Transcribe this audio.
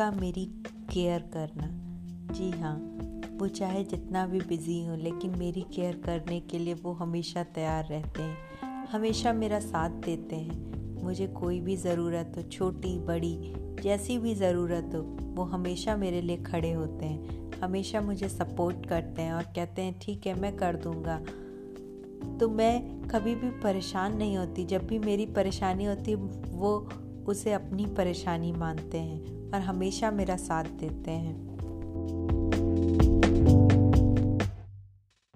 उनका मेरी केयर करना। जी हाँ वो चाहे जितना भी बिज़ी हो, लेकिन मेरी केयर करने के लिए वो हमेशा तैयार रहते हैं। हमेशा मेरा साथ देते हैं। मुझे कोई भी ज़रूरत हो, छोटी, बड़ी, जैसी भी ज़रूरत हो, वो हमेशा मेरे लिए खड़े होते हैं। हमेशा मुझे सपोर्ट करते हैं और कहते हैं, ठीक है, मैं कर दूँगा। तो मैं कभी भी परेशान नहीं होती। जब भी मेरी परेशानी होती, वो उसे अपनी परेशानी मानते हैं और हमेशा मेरा साथ देते हैं।